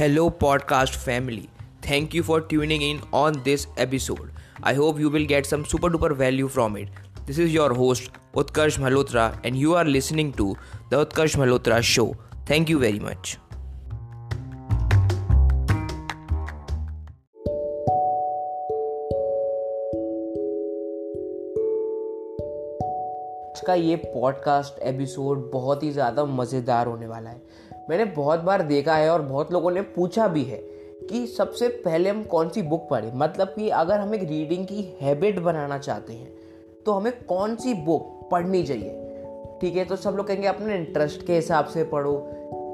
Hello, podcast family. Thank you for tuning in on this episode. I hope you will get some super duper value from it. This is your host, Utkarsh Malhotra, and you are listening to The Utkarsh Malhotra Show. Thank you very much. का ये podcast episode बहुत ही ज़्यादा मज़ेदार होने वाला है। मैंने बहुत बार देखा है और बहुत लोगों ने पूछा भी है कि सबसे पहले हम कौन सी बुक पढ़ें? मतलब कि अगर हम एक रीडिंग की हैबिट बनाना चाहते हैं तो हमें कौन सी बुक पढ़नी चाहिए? ठीक है तो सब लोग कहेंगे, अपने इंटरेस्ट के हिसाब से पढ़ो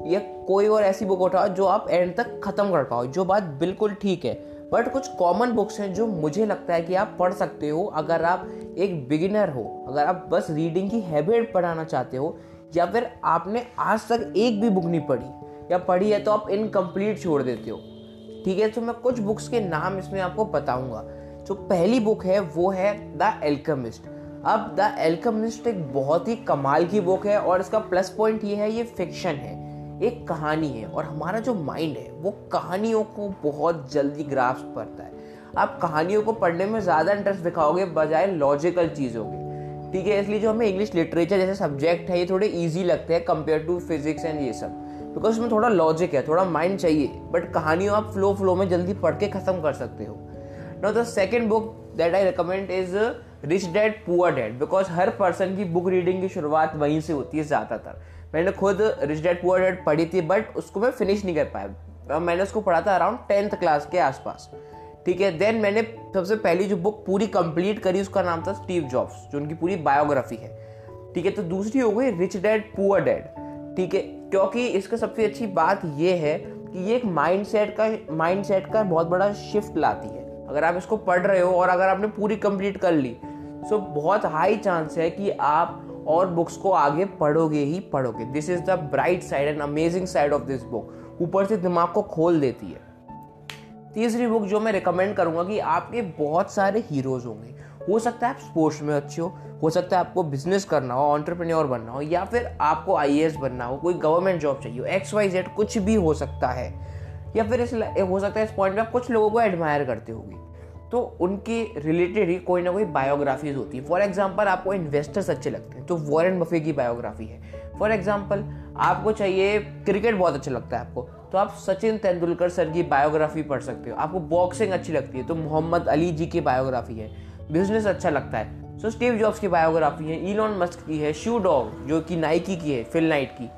या कोई और ऐसी बुक उठाओ जो आप एंड तक ख़त्म कर पाओ, जो बात बिल्कुल ठीक है। बट कुछ कॉमन बुक्स हैं जो मुझे लगता है कि आप पढ़ सकते हो अगर आप एक बिगिनर हो, अगर आप बस रीडिंग की हैबिट पढ़ाना चाहते हो, या फिर आपने आज तक एक भी बुक नहीं पढ़ी, या पढ़ी है तो आप इनकम्प्लीट छोड़ देते हो। ठीक है तो मैं कुछ बुक्स के नाम इसमें आपको बताऊँगा। जो पहली बुक है, वो है द एल्कमिस्ट अब द एल्कमिस्ट एक बहुत ही कमाल की बुक है और इसका प्लस पॉइंट ये है, ये फिक्शन है। एक कहानी है और हमारा जो माइंड है, वो कहानियों को बहुत जल्दी ग्राफ करता है। आप कहानियों को पढ़ने में ज़्यादा इंटरेस्ट दिखाओगे, बजाय लॉजिकल चीज़ों के। ठीक है, इसलिए जो हमें इंग्लिश लिटरेचर जैसे सब्जेक्ट है, ये थोड़े ईजी लगते हैं कंपेयर टू फिजिक्स एंड ये सब। बिकॉज़ उसमें थोड़ा लॉजिक है, थोड़ा माइंड चाहिए बट कहानियों आप फ्लो फ्लो में जल्दी पढ़ के ख़त्म कर सकते हो। No the second book that I recommend is Rich Dad Poor Dad because her person की बुक रीडिंग की शुरुआत वहीं से होती है ज़्यादातर। मैंने खुद रिच डैड पुअर डैड पढ़ी थी बट उसको मैं फिनिश नहीं कर पाया। मैंने उसको पढ़ा था अराउंड टेंथ क्लास के आसपास। ठीक है देन मैंने सबसे पहली जो बुक पूरी कंप्लीट करी, उसका नाम था स्टीव जॉब्स जो उनकी पूरी बायोग्राफी है। ठीक है तो दूसरी हो गई रिच डैड पुअर डैड ठीक है, क्योंकि इसका सबसे अच्छी बात यह है कि ये एक माइंड सेट का माइंड सेट का बहुत बड़ा शिफ्ट लाती है। अगर आप इसको पढ़ रहे हो और अगर आपने पूरी कंप्लीट कर ली तो बहुत हाई चांस है कि आप और बुक्स को आगे पढ़ोगे ही पढ़ोगे। This is the bright side and amazing side of this book ऊपर से दिमाग को खोल देती है। तीसरी बुक जो मैं रिकमेंड करूँगा कि आपके बहुत सारे हीरोज होंगे। हो सकता है आप स्पोर्ट्स में अच्छे हो हो सकता है आपको बिज़नेस करना हो ऑन्टरप्रेन्योर बनना हो, या फिर आपको आईएएस बनना हो, कोई गवर्नमेंट जॉब चाहिए एक्स वाई जेड कुछ भी हो सकता है। या फिर इस हो सकता है इस पॉइंट में आप कुछ लोगों को एडमायर करते होगी। तो उनके रिलेटेड ही कोई ना कोई बायोग्राफीज होती है। फॉर एग्ज़ाम्पल आपको इन्वेस्टर्स अच्छे लगते हैं तो वॉरेन बफे की बायोग्राफी है। फॉर एग्ज़ाम्पल आपको चाहिए क्रिकेट बहुत अच्छा लगता है आपको तो आप सचिन तेंदुलकर सर की बायोग्राफी पढ़ सकते हो। आपको बॉक्सिंग अच्छी लगती है तो मोहम्मद अली जी की बायोग्राफी है। बिज़नेस अच्छा लगता है। सो स्टीव जॉब्स की बायोग्राफी है इलॉन मस्क की है शू डॉग जो कि नाइकी की है फिल नाइट की।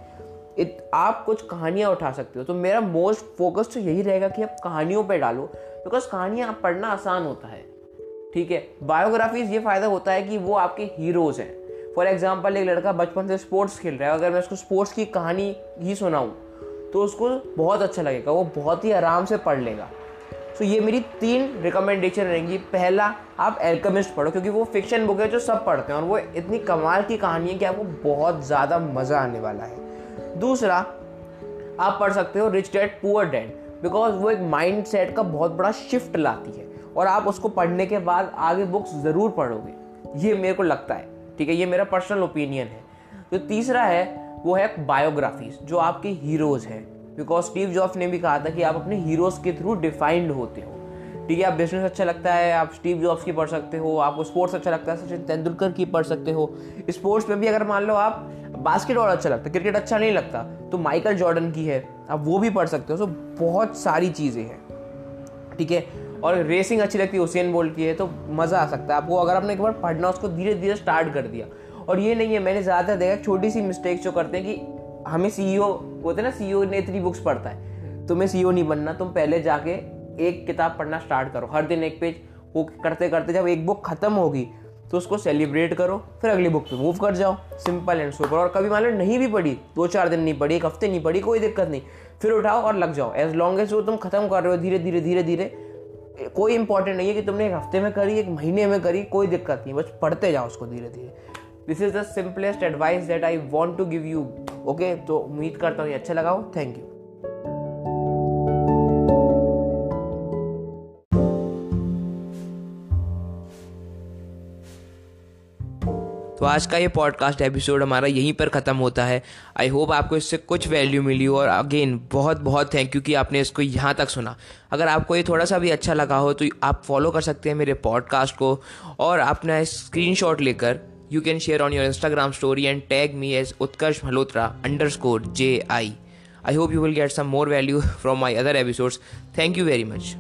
इत, आप कुछ कहानियाँ उठा सकते हो। तो मेरा मोस्ट फोकस तो यही रहेगा कि आप कहानियों पर डालो बिकॉज़ कहानियाँ पढ़ना आसान होता है। ठीक है? बायोग्राफीज ये फ़ायदा होता है कि वो आपके हीरोज हैं। फॉर एग्ज़ाम्पल एक लड़का बचपन से स्पोर्ट्स खेल रहा है। अगर मैं उसको स्पोर्ट्स की कहानी ही सुनाऊँ तो उसको बहुत अच्छा लगेगा। वो बहुत ही आराम से पढ़ लेगा। तो ये मेरी तीन रिकमेंडेशन रहेंगी। पहला, आप एल्कमिस्ट पढ़ो, क्योंकि वो फिक्शन बुक है जो सब पढ़ते हैं और वो इतनी कमाल की कहानी है कि आपको बहुत ज़्यादा मज़ा आने वाला है। दूसरा, आप पढ़ सकते हो Rich Dad Poor Dad because वो एक माइंड सेट का बहुत बड़ा शिफ्ट लाती है। और आप उसको पढ़ने के बाद आगे बुक्स ज़रूर पढ़ोगे। ये मेरे को लगता है, ठीक है? ये मेरा पर्सनल ओपिनियन है। जो तीसरा है, वो है बायोग्राफीज जो आपके हीरोज हैं। बिकॉज़ स्टीव जॉब्स ने भी कहा था कि आप अपने हीरोज के थ्रू डिफाइंड होते हो। ठीक है? आप बिज़नेस अच्छा लगता है, आप स्टीव जॉब्स की पढ़ सकते हो आपको स्पोर्ट्स अच्छा लगता है, सचिन तेंदुलकर की पढ़ सकते हो। स्पोर्ट्स में भी अगर मान लो आप बास्केटबॉल अच्छा लगता है क्रिकेट अच्छा नहीं लगता। तो माइकल जॉर्डन की है, आप वो भी पढ़ सकते हो। सो बहुत सारी चीज़ें हैं। ठीक है? और रेसिंग अच्छी लगती है हुसैन बोल्ट की है तो मज़ा आ सकता है। आपको अगर आपने एक बार पढ़ना, उसको धीरे धीरे स्टार्ट कर दिया। और ये नहीं है, मैंने ज़्यादातर देखा छोटी सी मिस्टेक्स जो करते हैं कि हमें सी होते ना सी ने इतनी बुक्स पढ़ता है। तुम्हें सी नहीं बनना, तुम पहले जाके एक किताब पढ़ना स्टार्ट करो। हर दिन एक पेज वो करते करते जब एक बुक खत्म होगी तो उसको सेलिब्रेट करो, फिर अगली बुक पे मूव कर जाओ। सिंपल एंड सुपर और कभी मान लो नहीं भी पढ़ी दो चार दिन नहीं पढ़ी एक हफ़्ते नहीं पढ़ी कोई दिक्कत नहीं। फिर उठाओ और लग जाओ। एज लॉन्ग एज वो तुम खत्म कर रहे हो, धीरे धीरे धीरे धीरे, कोई इंपॉर्टेंट नहीं है कि तुमने एक हफ़्ते में करी, एक महीने में करी, कोई दिक्कत नहीं। बस पढ़ते जाओ उसको धीरे धीरे। This is the simplest advice that I want to give you okay तो उम्मीद करता हूँ ये अच्छा लगाओ थैंक यू तो आज का ये पॉडकास्ट एपिसोड हमारा यहीं पर ख़त्म होता है। आई होप आपको इससे कुछ वैल्यू मिली हो और अगेन बहुत बहुत थैंक यू कि आपने इसको यहाँ तक सुना। अगर आपको ये थोड़ा सा भी अच्छा लगा हो तो आप फॉलो कर सकते हैं मेरे पॉडकास्ट को और अपना स्क्रीन लेकर you can share on your Instagram story and tag me as Utkarsh Malhotra underscore J I I hope you will get some more value from my other episodes thank you very much